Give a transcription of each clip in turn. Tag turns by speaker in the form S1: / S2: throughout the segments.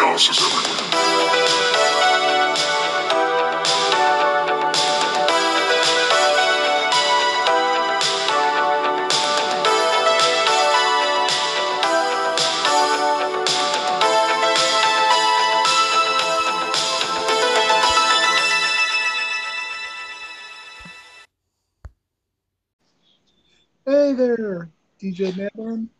S1: Treehouse is everywhere.
S2: Hey there, DJ Madman.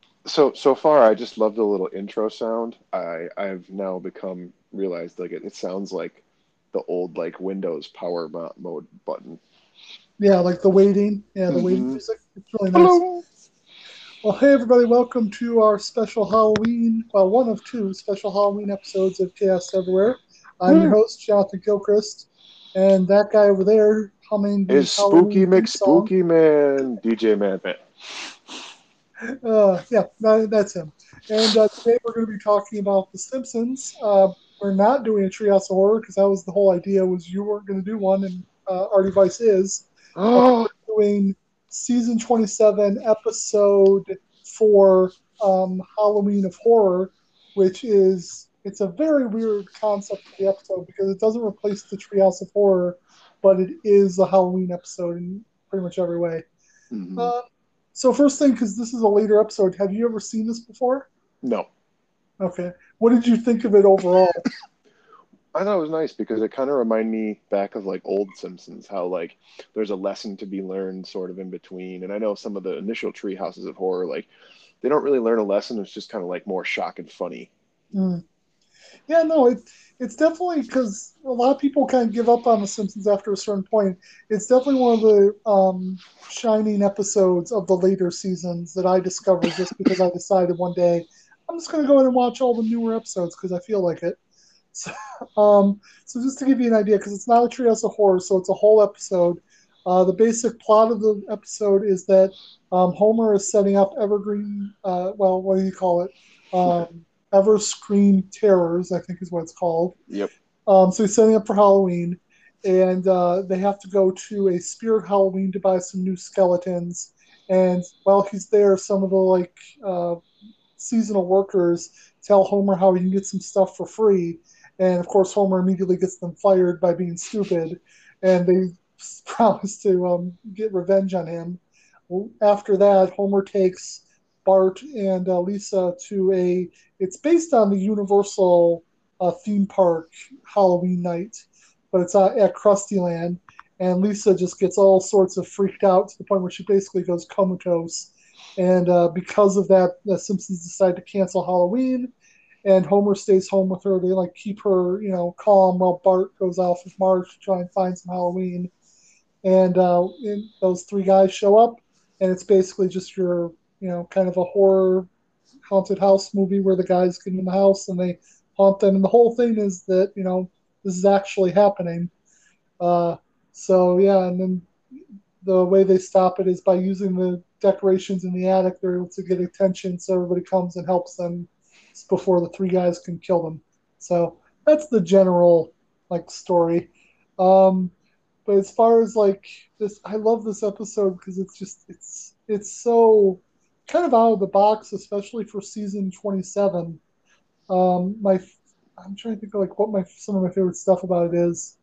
S3: So so far, I just love the little intro sound. I I've now become realized like it, it sounds like the old like Windows power mo- mode button.
S2: Yeah, like the waiting. Yeah, the waiting
S3: Mhm.
S2: music. It's really nice. Well, hey everybody, welcome to our special Halloween, well, one of two special Halloween episodes of Chaos Everywhere. I'm your host, Jonathan Gilchrist, and that guy over there humming
S3: Is Spooky. McSpooky Man DJ Madman?
S2: Uh, yeah, that, that's him. And uh, today we're going to be talking about The Simpsons. Uh, we're not doing a Treehouse of Horror because that was the whole idea was you weren't going to do one, and uh, our device is.
S3: Oh,
S2: doing season 27, episode 4, um, Halloween of Horror, which is it's a very weird concept of the episode because it doesn't replace the Treehouse of Horror, but it is a Halloween episode in pretty much every way.
S3: Mhm.
S2: So first thing, because this is a later episode, have you ever seen this before?
S3: no.
S2: Okay. What did you think of it overall?
S3: I thought it was nice because it kind of reminded me back of like old Simpsons, how like there's a lesson to be learned sort of in between. And I know some of the initial tree houses of horror, like they don't really learn a lesson. It's just kind of like more shock and funny.
S2: Mm. Yeah, no, it, it's definitely because a lot of people kind of give up on The Simpsons after a certain point. It's definitely one of the um, shining episodes of the later seasons that I discovered just because I decided one day I'm just going to go in and watch all the newer episodes because I feel like it. So, um, so just to give you an idea, because it's not a Treehouse of Horror, so it's a whole episode. Uh, the basic plot of the episode is that um, Homer is setting up Evergreen. Uh, well, what do you call it? Um, Everscream Terrors, I think is what it's called.
S3: Yep.
S2: Um, so he's setting up for Halloween, and uh, they have to go to a Spirit Halloween to buy some new skeletons. And while he's there, some of the like uh, seasonal workers tell Homer how he can get some stuff for free. And of course, Homer immediately gets them fired by being stupid, and they promise to um, get revenge on him. After that, Homer takes Bart and uh, Lisa to a. It's based on the Universal uh, theme park Halloween night, but it's uh, at Krusty Land. And Lisa just gets all sorts of freaked out to the point where she basically goes comatose. And uh, because of that, the Simpsons decide to cancel Halloween, and Homer stays home with her. They like keep her, you know, calm while Bart goes off with Marge to try and find some Halloween. And uh, and those three guys show up, and it's basically just your, you know, kind of a horror haunted house movie where the guys get in the house and they haunt them. And the whole thing is that you know this is actually happening. Uh, so yeah, and then the way they stop it is by using the decorations in the attic. They're able to get attention, so everybody comes and helps them before the three guys can kill them. So that's the general like story. Um, but as far as like this, I love this episode because it's just it's it's so kind of out of the box, especially for season twenty seven. Um, my I'm trying to think of like what my some of my favorite stuff about it is.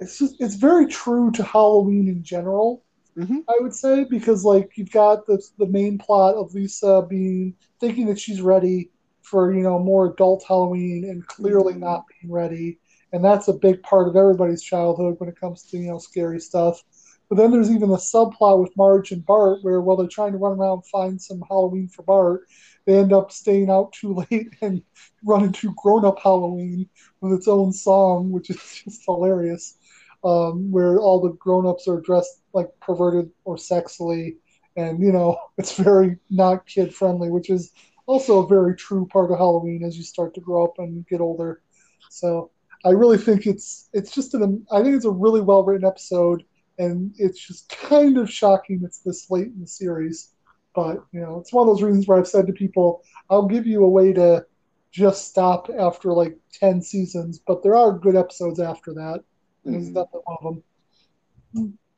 S2: It's just it's very true to Halloween in general.
S3: Mhm.
S2: I would say because like you've got the the main plot of Lisa being thinking that she's ready for you know more adult Halloween and clearly
S3: Mhm.
S2: not being ready, and that's a big part of everybody's childhood when it comes to you know scary stuff. But then there's even a subplot with Marge and Bart where while they're trying to run around and find some Halloween for Bart, they end up staying out too late and run into grown up Halloween with its own song, which is just hilarious. Um, where all the grown ups are dressed like perverted or sexily, and you know it's very not kid friendly, which is also a very true part of Halloween as you start to grow up and get older. So I really think it's it's just an I think it's a really well written episode, and it's just kind of shocking it's this late in the series. But you know, it's one of those reasons where I've said to people, I'll give you a way to just stop after like ten seasons, but there are good episodes after that, it's
S3: Mhm.
S2: definitely one of them.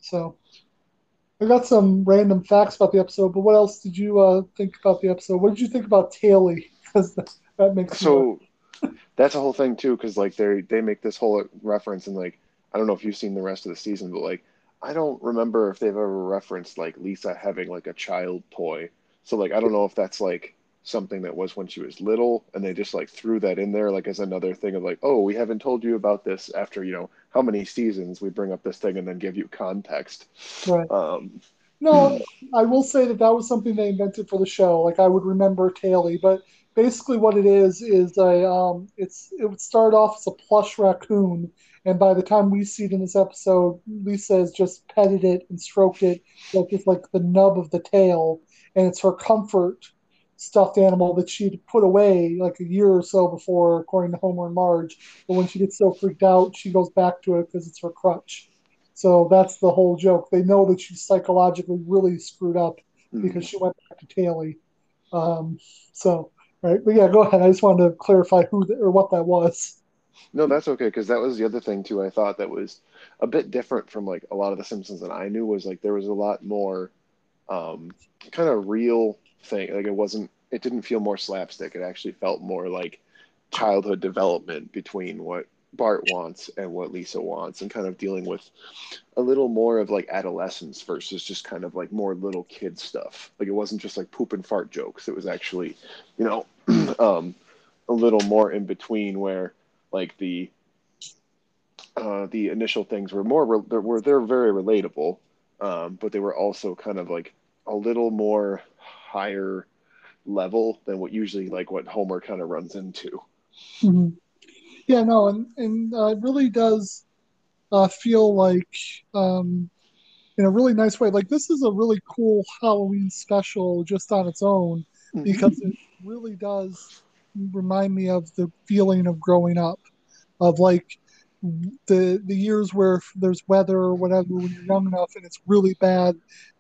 S2: So I got some random facts about the episode, but what else did you uh, think about the episode? What did you think about Taily? Because that, that makes
S3: So that's a whole thing too, because like they they make this whole reference and like I don't know if you've seen the rest of the season, but like I don't remember if they've ever referenced like Lisa having like a child toy. So like I don't know if that's like something that was when she was little and they just like threw that in there like as another thing of like oh we haven't told you about this after you know how many seasons we bring up this thing and then give you context
S2: Right.
S3: um
S2: No, I will say that that was something they invented for the show. Like I would remember Taily, but basically what it is is a um, it's it would start off as a plush raccoon, and by the time we see it in this episode, Lisa has just petted it and stroked it, like it's like the nub of the tail, and it's her comfort stuffed animal that she'd put away like a year or so before, according to Homer and Marge. But when she gets so freaked out, she goes back to it because it's her crutch. So that's the whole joke. They know that she's psychologically really screwed up because she went back to Taily. Um, so, right, but yeah, go ahead. I just wanted to clarify who the, or what that was.
S3: No, that's okay because that was the other thing too. I thought that was a bit different from like a lot of the Simpsons that I knew was like there was a lot more um, kind of real thing. Like it wasn't, it didn't feel more slapstick. It actually felt more like childhood development between what Bart wants and what Lisa wants, and kind of dealing with a little more of like adolescence versus just kind of like more little kid stuff. Like it wasn't just like poop and fart jokes. It was actually, you know, um, a little more in between where like the uh, the initial things were more re- they're, were they're very relatable, um, but they were also kind of like a little more higher level than what usually like what Homer kind of runs into.
S2: Mhm. Yeah, no, and and uh, it really does uh, feel like um, in a really nice way. Like this is a really cool Halloween special just on its own because it really does remind me of the feeling of growing up, of like the the years where there's weather or whatever when you're young enough and it's really bad.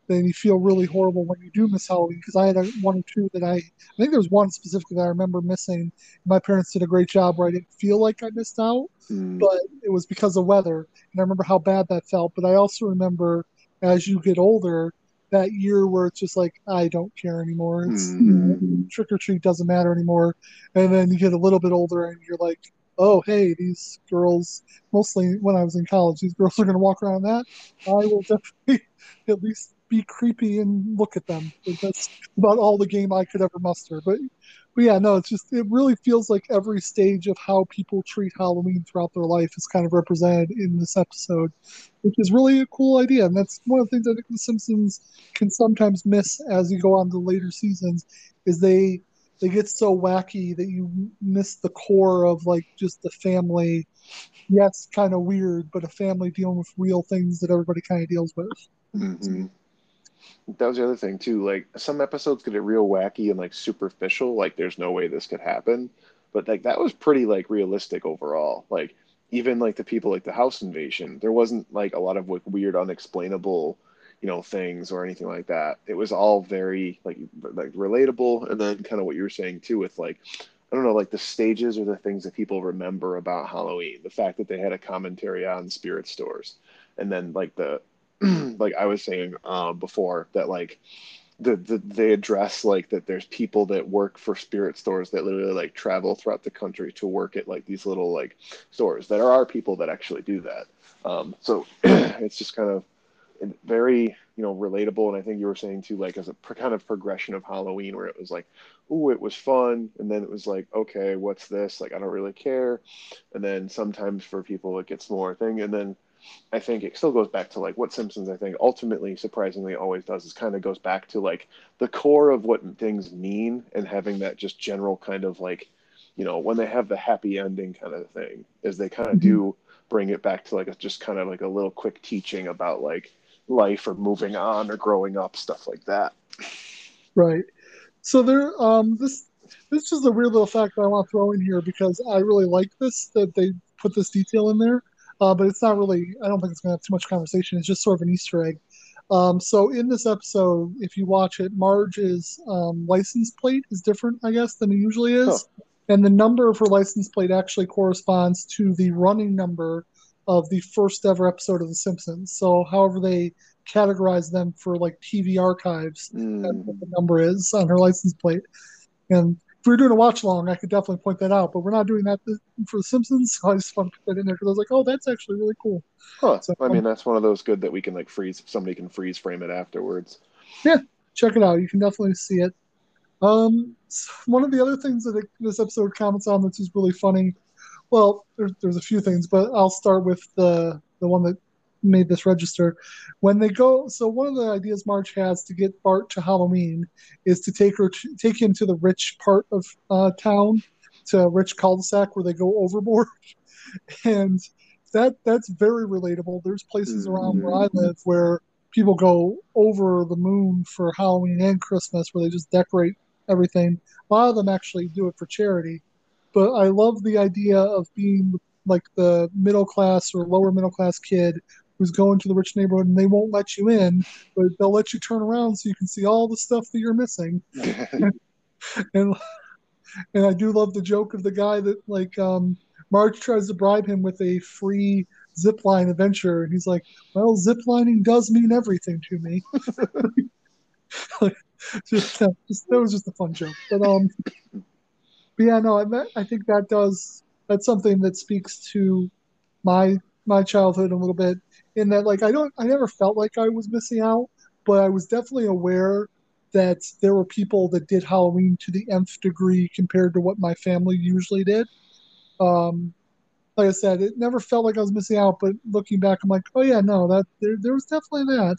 S2: Then you feel really horrible when you do miss Halloween because I had a, one or two that I I think there's one specifically that I remember missing. My parents did a great job where I didn't feel like I missed out,
S3: Mm.
S2: but it was because of weather. And I remember how bad that felt. But I also remember as you get older, that year where it's just like, I don't care anymore. It's know, mm-hmm. trick or treat doesn't matter anymore. And then you get a little bit older and you're like, oh, hey, these girls, mostly when I was in college, these girls are going to walk around that. I will definitely at least be creepy and look at them. That's about all the game I could ever muster. But but yeah, no, it's just it really feels like every stage of how people treat Halloween throughout their life is kind of represented in this episode, which is really a cool idea. And that's one of the things I think The Simpsons can sometimes miss as you go on to later seasons, is they they get so wacky that you miss the core of like just the family. Yes, kind of weird, but a family dealing with real things that everybody kind of deals with.
S3: hmm That was the other thing too. Like some episodes get real wacky and like superficial. Like there's no way this could happen, but like that was pretty like realistic overall. Like even like the people like the house invasion, there wasn't like a lot of like weird, unexplainable, you know, things or anything like that. It was all very like like relatable. And then kind of what you were saying too with like I don't know, like the stages or the things that people remember about Halloween. The fact that they had a commentary on spirit stores, and then like the like I was saying uh, before that like the, the they address like that there's people that work for spirit stores that literally like travel throughout the country to work at like these little like stores. There are people that actually do that. Um, so it's just kind of very you know relatable and i think you were saying too like as a pro- kind of progression of halloween where it was like oh it was fun and then it was like okay what's this like i don't really care and then sometimes for people it gets more thing and then i think it still goes back to like what simpsons i think ultimately surprisingly always does is kind of goes back to like the core of what things mean and having that just general kind of like you know when they have the happy ending kind of thing is they kind of do bring it back to like a, just kind of like a little quick teaching about like life or moving on or growing up stuff like that.
S2: Right. So there, um, this this is a weird little fact that I want to throw in here because I really like this that they put this detail in there, uh, but it's not really. I don't think it's going to have too much conversation. It's just sort of an Easter egg. Um, so in this episode, if you watch it, Marge's um, license plate is different, I guess, than it usually is, and the number of her license plate actually corresponds to the running number of the first ever episode of The Simpsons. So however they categorize them for like TV archives, that's
S3: Mm.
S2: what the number is on her license plate. And if we were doing a watch along, I could definitely point that out. But we're not doing that for The Simpsons, so I just want to put that in there because I was like, oh, that's actually really cool.
S3: Huh.
S2: So,
S3: I mean, that's one of those good that we can like freeze. Somebody can freeze frame it afterwards.
S2: Yeah, check it out. You can definitely see it. Um, one of the other things that it, this episode comments on, which is really funny. Well, there's there's a few things, but I'll start with the the one that made this register. When they go, so one of the ideas Marge has to get Bart to Halloween is to take her to, take him to the rich part of uh, town, to rich cul-de-sac where they go overboard, and that that's very relatable. There's places around where I live where people go over the moon for Halloween and Christmas where they just decorate everything. A lot of them actually do it for charity. But I love the idea of being like the middle class or lower middle class kid who's going to the rich neighborhood and they won't let you in, but they'll let you turn around so you can see all the stuff that you're missing. And and I do love the joke of the guy that like um Marge tries to bribe him with a free zip line adventure and he's like, Well, zip lining does mean everything to me. just, that, just that was just a fun joke. But um but yeah, no, I, I think that does that's something that speaks to my my childhood a little bit in that like I don't I never felt like I was missing out, but I was definitely aware that there were people that did Halloween to the nth degree compared to what my family usually did. Um, like I said, it never felt like I was missing out, but looking back, I'm like, oh yeah, no, that there, there was definitely that.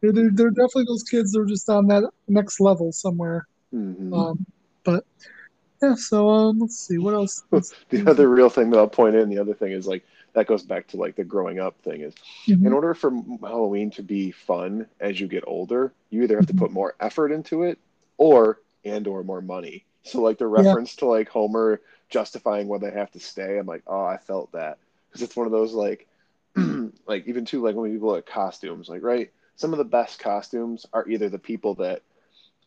S2: There, there, there are definitely those kids that are just on that next level somewhere.
S3: Mhm.
S2: Um, but yeah, so um, let's see what else.
S3: The other real thing that I'll point in, the other thing is like that goes back to like the growing up thing is
S2: Mhm.
S3: in order for Halloween to be fun as you get older, you either have to put more effort into it or and or more money. So like the reference to like Homer justifying why they have to stay, I'm like, oh, I felt that because it's one of those like like even too like when people look at costumes, like right, some of the best costumes are either the people that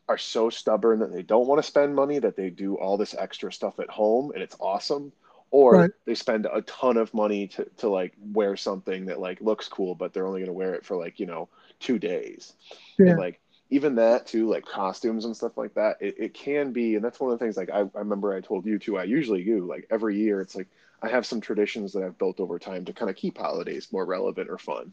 S3: are so stubborn that they don't want to spend money that they do all this extra stuff at home and it's awesome or
S2: Right.
S3: they spend a ton of money to, to like wear something that like looks cool but they're only going to wear it for like you know two days
S2: Yeah.
S3: and like even that too like costumes and stuff like that it, it can be and that's one of the things like I, I remember i told you too i usually do like every year it's like i have some traditions that i've built over time to kind of keep holidays more relevant or fun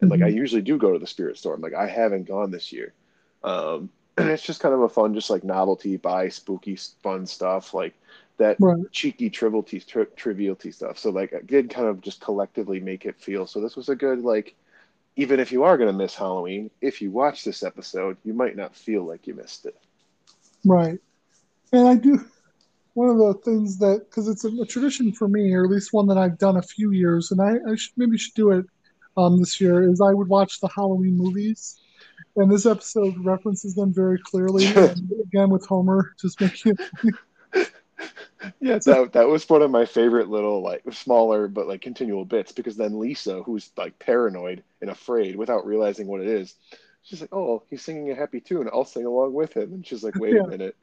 S3: and like i
S2: Mhm.
S3: usually do go to the spirit store i'm like i haven't gone this year um and it's just kind of a fun just like novelty buy spooky fun stuff like that
S2: Right.
S3: cheeky trivialty tri- triviality stuff so like i did kind of just collectively make it feel so this was a good like even if you are going to miss halloween if you watch this episode you might not feel like you missed it
S2: Right. And I do, one of the things that, because it's a, a tradition for me, or at least one that I've done a few years, and I, I should, maybe should do it um, this year, is I would watch the Halloween movies. And this episode references them very clearly. again, with Homer, just making it.
S3: yeah that, that was one of my favorite little like smaller but like continual bits because then lisa who's like paranoid and afraid without realizing what it is she's like oh he's singing a happy tune i'll sing along with him and she's like wait
S2: Yeah.
S3: a minute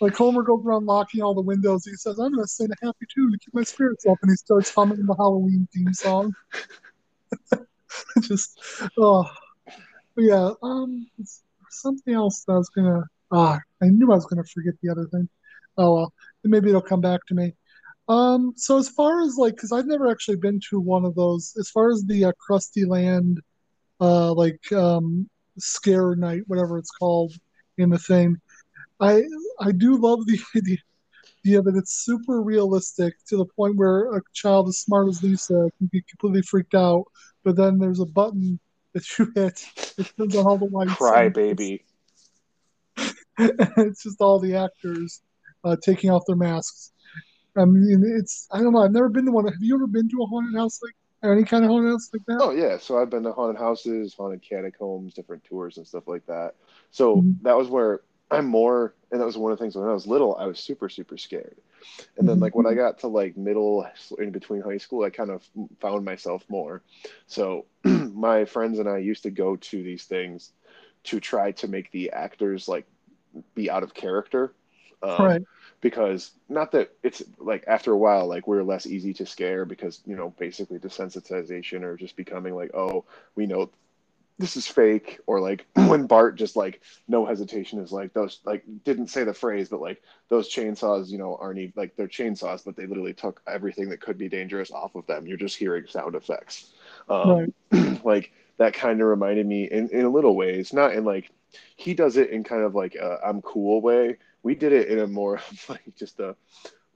S2: Like Homer goes around locking all the windows. He says, I'm going to sing a happy tune to keep my spirits up. And he starts humming the Halloween theme song. just, oh. But yeah, um, something else that I was going to, ah, I knew I was going to forget the other thing. Oh, well, maybe it'll come back to me. Um, so as far as like, because I've never actually been to one of those, as far as the uh, Krusty Land, uh, like um, scare night, whatever it's called in the thing, I I do love the idea, idea that it's super realistic to the point where a child as smart as Lisa can be completely freaked out, but then there's a button that you hit that turns on all the lights.
S3: cry baby
S2: it's just all the actors uh, taking off their masks. I mean, it's I don't know. I've never been to one. Have you ever been to a haunted house like or any kind of haunted house like that?
S3: Oh yeah, so I've been to haunted houses, haunted catacombs, different tours and stuff like that. So
S2: Mhm.
S3: that was where I'm more, and that was one of the things when I was little, I was super super scared. And then
S2: Mhm.
S3: like when I got to like middle in between high school, I kind of found myself more. So my friends and I used to go to these things to try to make the actors like be out of character. Um,
S2: right.
S3: because not that it's like after a while like we're less easy to scare because you know basically desensitization or just becoming like oh we know this is fake or like when bart just like no hesitation is like those like didn't say the phrase but like those chainsaws you know aren't even like they're chainsaws but they literally took everything that could be dangerous off of them you're just hearing sound effects um, right. like that kind of reminded me in, in a little ways not in like he does it in kind of like a i'm cool way we did it in a more like just a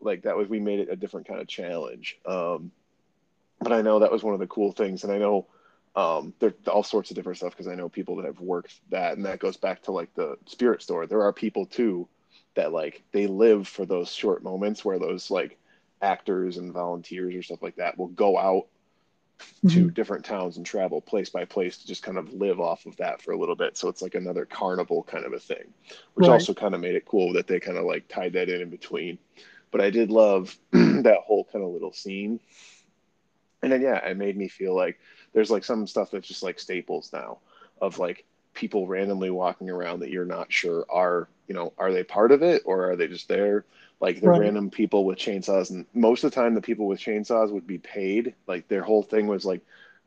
S3: like that was we made it a different kind of challenge um but i know that was one of the cool things and i know um, there all sorts of different stuff because I know people that have worked that, and that goes back to like the spirit store. There are people too that like they live for those short moments where those like actors and volunteers or stuff like that will go out mm-hmm. to different towns and travel place by place to just kind of live off of that for a little bit. So it's like another carnival kind of a thing, which right. also kind of made it cool that they kind of like tied that in in between. But I did love that whole kind of little scene. And then yeah, it made me feel like there's like some stuff that's just like staples now of like people randomly walking around that you're not sure are you know are they part of it or are they just there like the right. random people with chainsaws and most of the time the people with chainsaws would be paid like their whole thing was like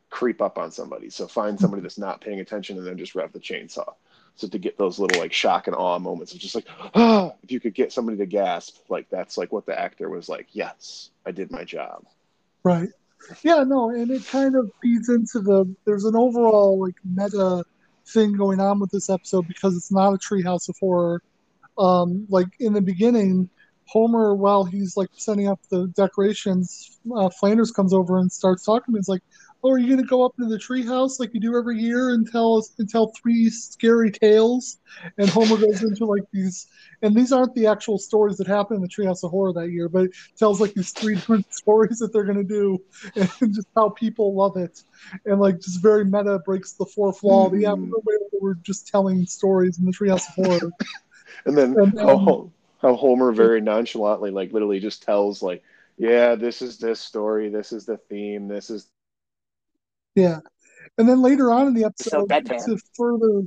S3: creep up on somebody so find somebody that's not paying attention and then just rev the chainsaw so to get those little like shock and awe moments of just like ah if you could get somebody to gasp like that's like what the actor was like yes i did my job
S2: right yeah, no, and it kind of feeds into the. There's an overall like meta thing going on with this episode because it's not a treehouse of horror. Um, like in the beginning, Homer, while he's like setting up the decorations, uh, Flanders comes over and starts talking. He's like, oh, are you going to go up into the treehouse like you do every year and tell us and tell three scary tales? And Homer goes into like these, and these aren't the actual stories that happened in the Treehouse of Horror that year, but it tells like these three different stories that they're going to do, and just how people love it, and like just very meta breaks the fourth wall. Mm-hmm. Yeah, we're just telling stories in the Treehouse of Horror.
S3: and then and, um, how, how Homer very nonchalantly, like literally, just tells like yeah, this is this story, this is the theme, this is
S2: yeah. And then later on in the episode, so to further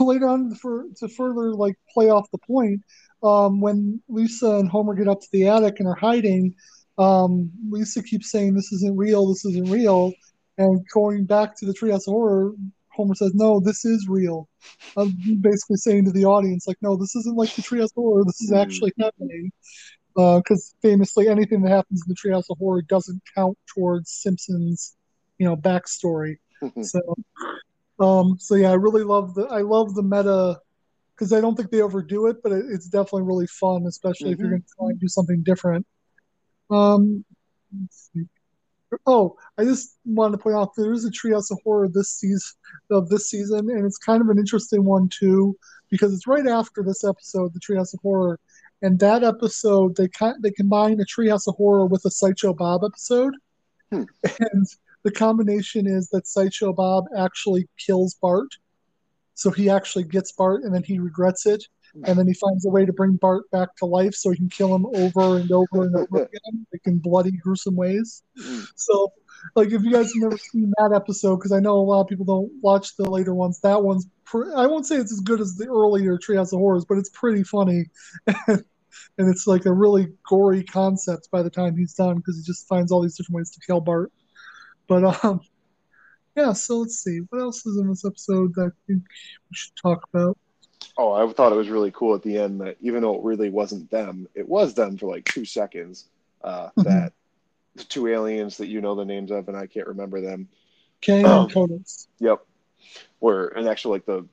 S2: later on for to further like play off the point, um, when Lisa and Homer get up to the attic and are hiding, um, Lisa keeps saying this isn't real, this isn't real, and going back to the Treehouse of Horror, Homer says, "No, this is real." I'm basically saying to the audience, like, "No, this isn't like the Treehouse of Horror. This is hmm. actually happening." because uh, famously anything that happens in the Treehouse of Horror doesn't count towards Simpsons, you know, backstory. so, um, so yeah, I really love the I love the meta because I don't think they overdo it, but it, it's definitely really fun, especially mm-hmm. if you're mm-hmm. going to try and do something different. Um, oh, I just wanted to point out there is a Treehouse of Horror this season of this season, and it's kind of an interesting one too because it's right after this episode, the Treehouse of Horror and that episode, they kind they combine a Treehouse of Horror with a Sideshow Bob episode, hmm. and the combination is that Sideshow Bob actually kills Bart, so he actually gets Bart, and then he regrets it, and then he finds a way to bring Bart back to life, so he can kill him over and over and over again, like in bloody, gruesome ways. Hmm. So like if you guys have never seen that episode because i know a lot of people don't watch the later ones that one's pre- i won't say it's as good as the earlier treehouse of horrors but it's pretty funny and, and it's like a really gory concept by the time he's done because he just finds all these different ways to kill bart but um yeah so let's see what else is in this episode that i think we should talk about
S3: oh i thought it was really cool at the end that even though it really wasn't them it was them for like two seconds uh, mm-hmm. that the two aliens that you know the names of, and I can't remember them.
S2: Kang um, Kodos.
S3: Yep. Were and actually like the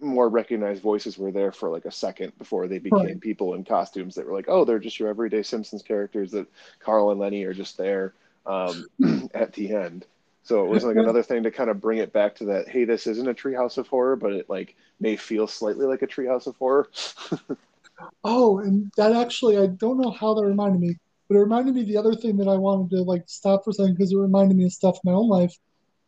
S3: more recognized voices were there for like a second before they became right. people in costumes that were like, oh, they're just your everyday Simpsons characters that Carl and Lenny are just there um, at the end. So it was like another thing to kind of bring it back to that. Hey, this isn't a Treehouse of Horror, but it like may feel slightly like a Treehouse of Horror.
S2: oh, and that actually, I don't know how that reminded me. But it reminded me the other thing that I wanted to like stop for a second because it reminded me of stuff in my own life.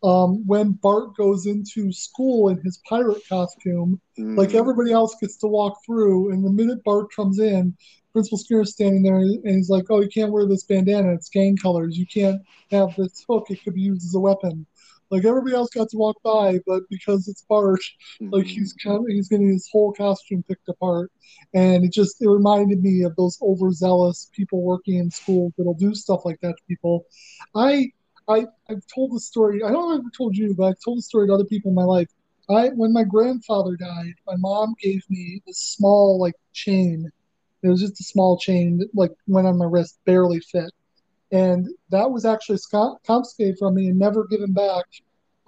S2: Um, when Bart goes into school in his pirate costume, mm. like everybody else gets to walk through, and the minute Bart comes in, Principal Skinner's standing there and he's like, "Oh, you can't wear this bandana; it's gang colors. You can't have this hook; it could be used as a weapon." Like everybody else got to walk by, but because it's Bart, mm-hmm. like he's kind of, he's getting his whole costume picked apart, and it just it reminded me of those overzealous people working in schools that'll do stuff like that to people. I I I've told the story. I don't know if I've ever told you, but I've told the story to other people in my life. I when my grandfather died, my mom gave me this small like chain. It was just a small chain that like went on my wrist, barely fit, and that was actually confiscated from me and never given back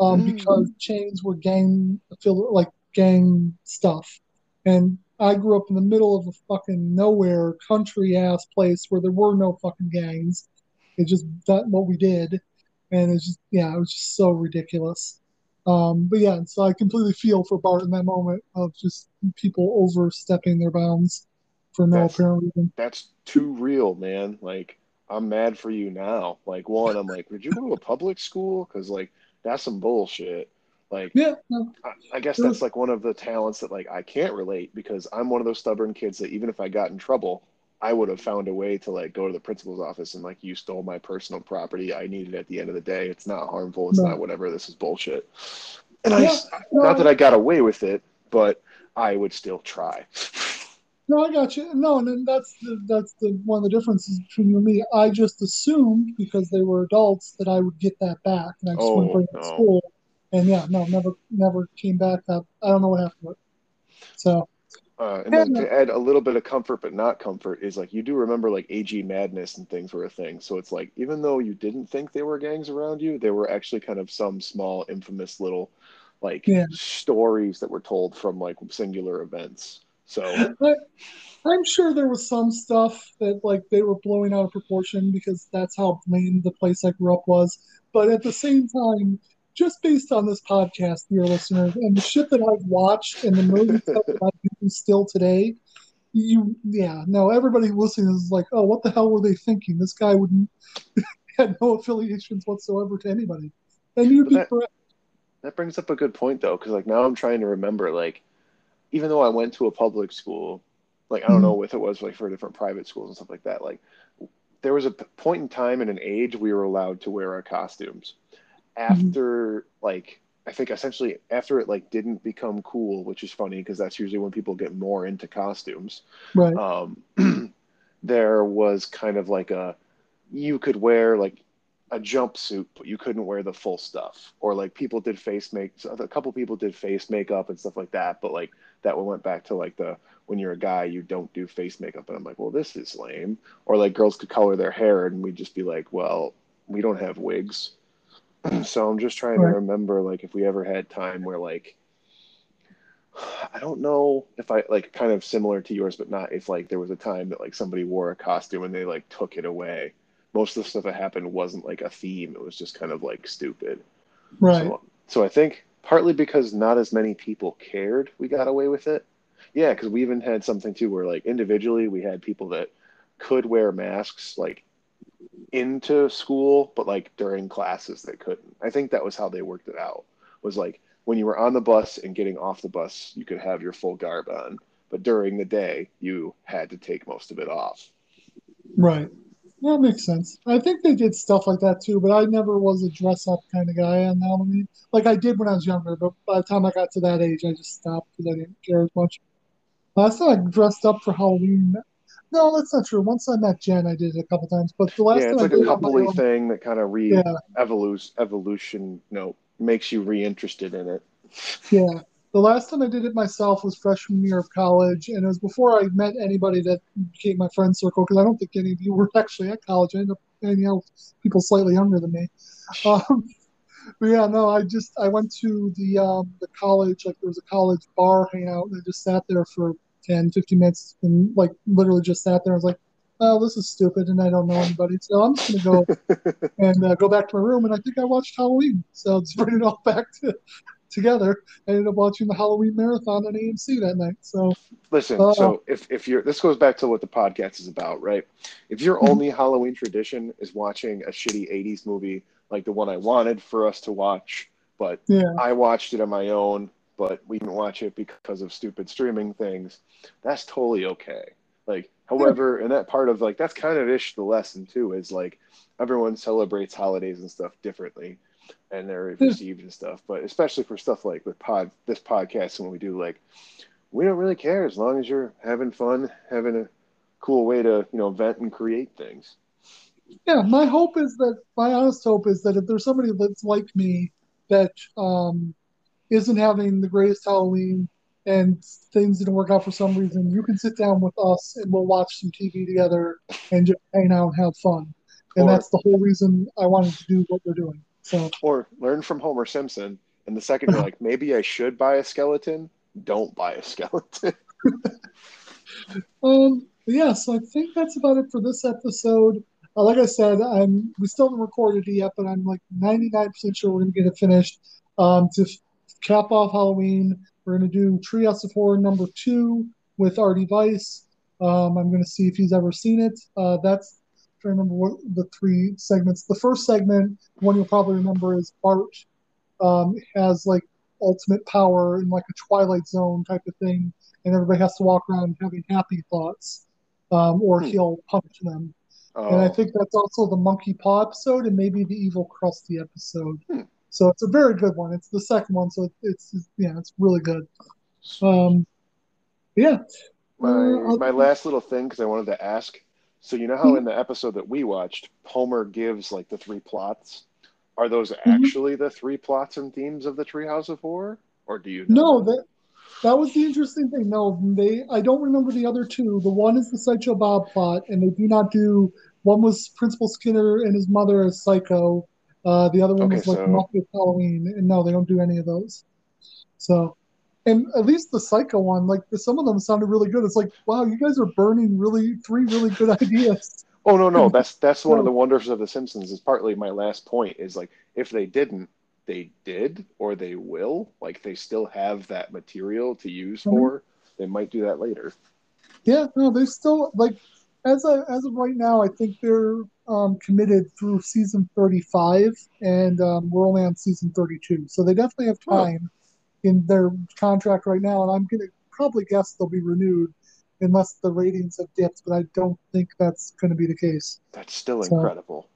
S2: um,
S3: Mm.
S2: because chains were gang like gang stuff. And I grew up in the middle of a fucking nowhere country ass place where there were no fucking gangs. It's just that what we did, and it's just yeah, it was just so ridiculous. Um, but yeah, so I completely feel for Bart in that moment of just people overstepping their bounds for no
S3: That's-
S2: apparent reason.
S3: That's too real, man. Like, I'm mad for you now. Like, one, I'm like, did you go to a public school? Because, like, that's some bullshit. Like,
S2: Yeah, no,
S3: I, I guess that's like one of the talents that, like, I can't relate because I'm one of those stubborn kids that even if I got in trouble, I would have found a way to, like, go to the principal's office and, like, you stole my personal property. I need it at the end of the day. It's not harmful. It's
S2: Right.
S3: not whatever. This is bullshit. And
S2: Yeah,
S3: I,
S2: no,
S3: not that I got away with it, but I would still try.
S2: No, I got you. No, and then that's the, that's the one of the differences between you and me. I just assumed because they were adults that I would get that back, and I just
S3: Oh,
S2: it to
S3: no.
S2: school. And yeah, no, never never came back. I, I don't know what happened to it. So
S3: Uh, and then to add a little bit of comfort, but not comfort, is like you do remember like AG Madness and things were a thing. So it's like even though you didn't think there were gangs around you, there were actually kind of some small, infamous little like
S2: Yeah.
S3: stories that were told from like singular events. So
S2: but I'm sure there was some stuff that like they were blowing out of proportion because that's how lame the place I grew up was. But at the same time, just based on this podcast, dear listeners, and the shit that I've watched and the movies that I do still today, you yeah, no, everybody listening is like, oh, what the hell were they thinking? This guy wouldn't had no affiliations whatsoever to anybody. And you'd
S3: But
S2: be
S3: that-
S2: correct.
S3: that brings up a good point though, because like now I'm trying to remember like even though I went to a public school, like I don't know if it was like for different private schools and stuff like that, like there was a point in time and an age we were allowed to wear our costumes. After like I think essentially after it like didn't become cool, which is funny because that's usually when people get more into costumes.
S2: Right.
S3: Um, there was kind of like a you could wear like a jumpsuit, but you couldn't wear the full stuff. Or like people did face make, so a couple people did face makeup and stuff like that. But like that one went back to like the when you're a guy, you don't do face makeup. And I'm like, well, this is lame. Or like girls could color their hair, and we'd just be like, well, we don't have wigs. so I'm just trying
S2: Right.
S3: to remember like if we ever had time where like I don't know if I like kind of similar to yours, but not if like there was a time that like somebody wore a costume and they like took it away. Most of the stuff that happened wasn't like a theme; it was just kind of like stupid.
S2: Right.
S3: So, so I think partly because not as many people cared, we got away with it. Yeah, because we even had something too where like individually we had people that could wear masks like into school, but like during classes they couldn't. I think that was how they worked it out. Was like when you were on the bus and getting off the bus, you could have your full garb on, but during the day you had to take most of it off.
S2: Right. That makes sense. I think they did stuff like that too, but I never was a dress up kind of guy on Halloween. Like I did when I was younger, but by the time I got to that age, I just stopped because I didn't care as much. Last time I dressed up for Halloween, no, that's not true. Once I met Jen, I did it a couple times, but the last
S3: yeah,
S2: time
S3: it's
S2: I
S3: like a
S2: did it on my
S3: coupley thing that kind of re
S2: Yeah.
S3: evolution evolution, you know, makes you reinterested in it.
S2: Yeah. The last time I did it myself was freshman year of college, and it was before I met anybody that became my friend circle, because I don't think any of you were actually at college. I ended up hanging out with people slightly younger than me. Um, but yeah, no, I just I went to the um, the college, like there was a college bar hangout, and I just sat there for 10, 15 minutes, and like literally just sat there. I was like, oh, this is stupid, and I don't know anybody, so I'm just gonna go and uh, go back to my room. And I think I watched Halloween, so to bring it all back to together. I ended up watching the Halloween marathon on AMC that night. So
S3: Listen,
S2: Uh,
S3: so if, if you're this goes back to what the podcast is about, right? If your
S2: Mhm.
S3: only Halloween tradition is watching a shitty 80s movie like the one I wanted for us to watch, but
S2: yeah,
S3: I watched it on my own, but we didn't watch it because of stupid streaming things, that's totally okay. Like, however, and that part of like that's kind of ish the lesson too, is like everyone celebrates holidays and stuff differently and they're received and stuff. But especially for stuff like with pod this podcast and what we do, like we don't really care as long as you're having fun, having a cool way to, you know, vent and create things.
S2: Yeah, my hope is that my honest hope is that if there's somebody that's like me that um, isn't having the greatest Halloween and things didn't work out for some reason, you can sit down with us and we'll watch some TV together and just hang out and have fun. And
S3: Or-
S2: that's the whole reason I wanted to do what we're doing.
S3: Or learn from Homer Simpson. And the second you're like, maybe I should buy a skeleton, don't buy a skeleton.
S2: Um, yeah, so I think that's about it for this episode. Uh, like I said, I'm we still haven't recorded it yet, but I'm like 99% sure we're gonna get it finished. Um, to cap off Halloween, we're gonna do Treehouse of Horror number two with Artie Weiss. Um, I'm gonna see if he's ever seen it. Uh, that's trying to remember what the three segments. The first segment, one you'll probably remember, is Bart um, has like ultimate power in like a Twilight Zone type of thing and everybody has to walk around having happy thoughts, um, or
S3: Hmm.
S2: he'll punish them.
S3: Oh,
S2: And I think that's also the Monkey Paw episode and maybe the Evil Krusty episode.
S3: Hmm.
S2: So it's a very good one. It's the second one, so it's yeah, it's really good. Um, yeah,
S3: my,
S2: uh,
S3: my last little thing, because I wanted to ask. So, you know how in the episode that we watched, Homer gives like the three plots? Are those
S2: Mm-hmm.
S3: actually the three plots and themes of the Treehouse of Horror? Or do you
S2: no,
S3: know?
S2: that that was the interesting thing. No, they I don't remember the other two. The one is the Sideshow Bob plot, and they do not do. One was Principal Skinner and his mother as Psycho. Uh, the other one
S3: Okay,
S2: was like
S3: so-
S2: Muppet Halloween, and no, they don't do any of those. So, and at least the Psycho one, like some of them sounded really good. It's like, wow, you guys are burning really three really good ideas.
S3: Oh no, no, that's that's one of the wonders of The Simpsons. Is partly my last point. Is like if they didn't, they did or they will. Like they still have that material to use
S2: Mhm.
S3: for. They might do that later.
S2: Yeah, no, they still like as of, as of right now. I think they're um, committed through season thirty-five, and um, we're only on season thirty-two, so they definitely have
S3: Oh.
S2: In their contract right now. And I'm gonna probably guess they'll be renewed unless the ratings have dipped, but I don't think that's going to be the case.
S3: That's still
S2: So-
S3: incredible.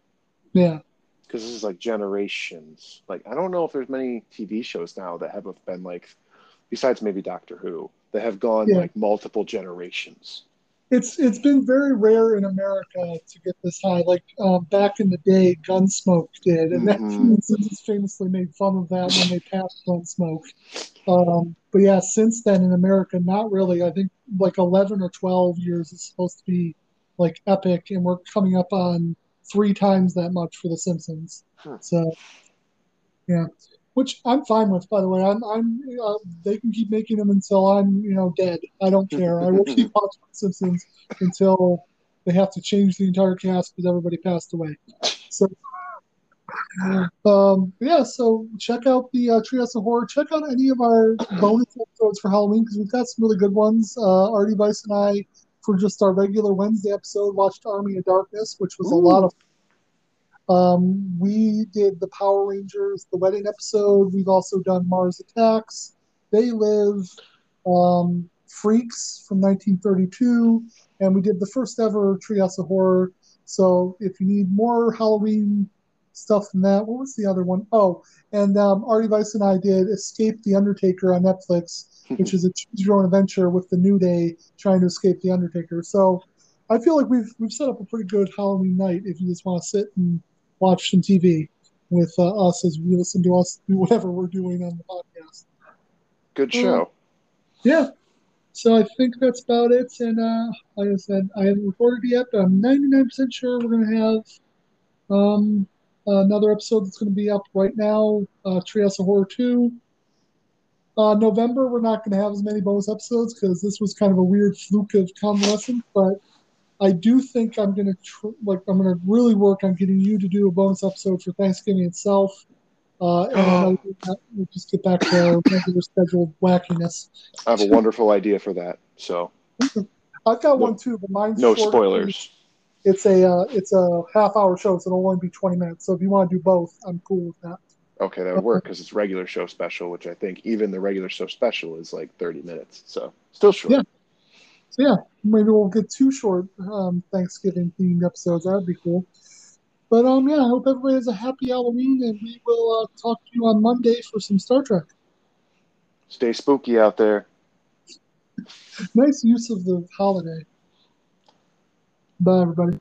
S2: Yeah,
S3: because this is like generations. Like I don't know if there's many TV shows now that have been like, besides maybe Doctor Who, that have gone
S2: Yeah.
S3: like multiple generations.
S2: It's it's been very rare in America to get this high. Like um, back in the day, Gunsmoke did, and that
S3: Mhm.
S2: Simpsons famously made fun of that when they passed Gunsmoke. Um, but yeah, since then in America, not really. I think like eleven or twelve years is supposed to be like epic, and we're coming up on three times that much for The Simpsons.
S3: Hmm.
S2: So yeah, which I'm fine with. By the way, I'm I'm uh, they can keep making them until I'm you know dead. I don't care. I will keep watching Simpsons until they have to change the entire cast because everybody passed away. So. Um, yeah, so check out the uh, Treehouse of Horror. Check out any of our bonus episodes for Halloween because we've got some really good ones. Uh, Artie Weiss and I, for just our regular Wednesday episode, watched Army of Darkness, which was a lot of um, we did the Power Rangers, the wedding episode. We've also done Mars Attacks, They Live, um, Freaks from 1932, and we did the first ever Treehouse of Horror. So if you need more Halloween stuff than that, what was the other one? Oh, and um, Artie Weiss and I did Escape the Undertaker on Netflix, which is a choose your own adventure with the New Day trying to escape the Undertaker. So I feel like we've we've set up a pretty good Halloween night if you just want to sit and watch some TV with uh, us as we listen to us do whatever we're doing on the podcast.
S3: Good show.
S2: Yeah. So I think that's about it. And uh, like I said, I haven't recorded yet, but I'm 99% sure we're going to have um, another episode that's going to be up right now uh, Treehouse of Horror 2. Uh, November, we're not going to have as many bonus episodes because this was kind of a weird fluke of convalescent, but I do think I'm going to tr- like I'm to really work on getting you to do a bonus episode for Thanksgiving itself. Uh, and we'll just get back to our regular scheduled wackiness.
S3: I have a wonderful idea for that. So
S2: I've got one too, but mine's
S3: no spoilers.
S2: It's a uh, it's a half hour show, so it'll only be twenty minutes. So if you want to do both, I'm cool with that.
S3: Okay, that would work because it's regular show special, which I think even the regular show special is like 30 minutes. So still short.
S2: Yeah. So yeah, maybe we'll get two short um, Thanksgiving themed episodes. That'd be cool. But um, yeah, I hope everybody has a happy Halloween, and we will uh, talk to you on Monday for some Star Trek.
S3: Stay spooky out there.
S2: Nice use of the holiday. Bye, everybody.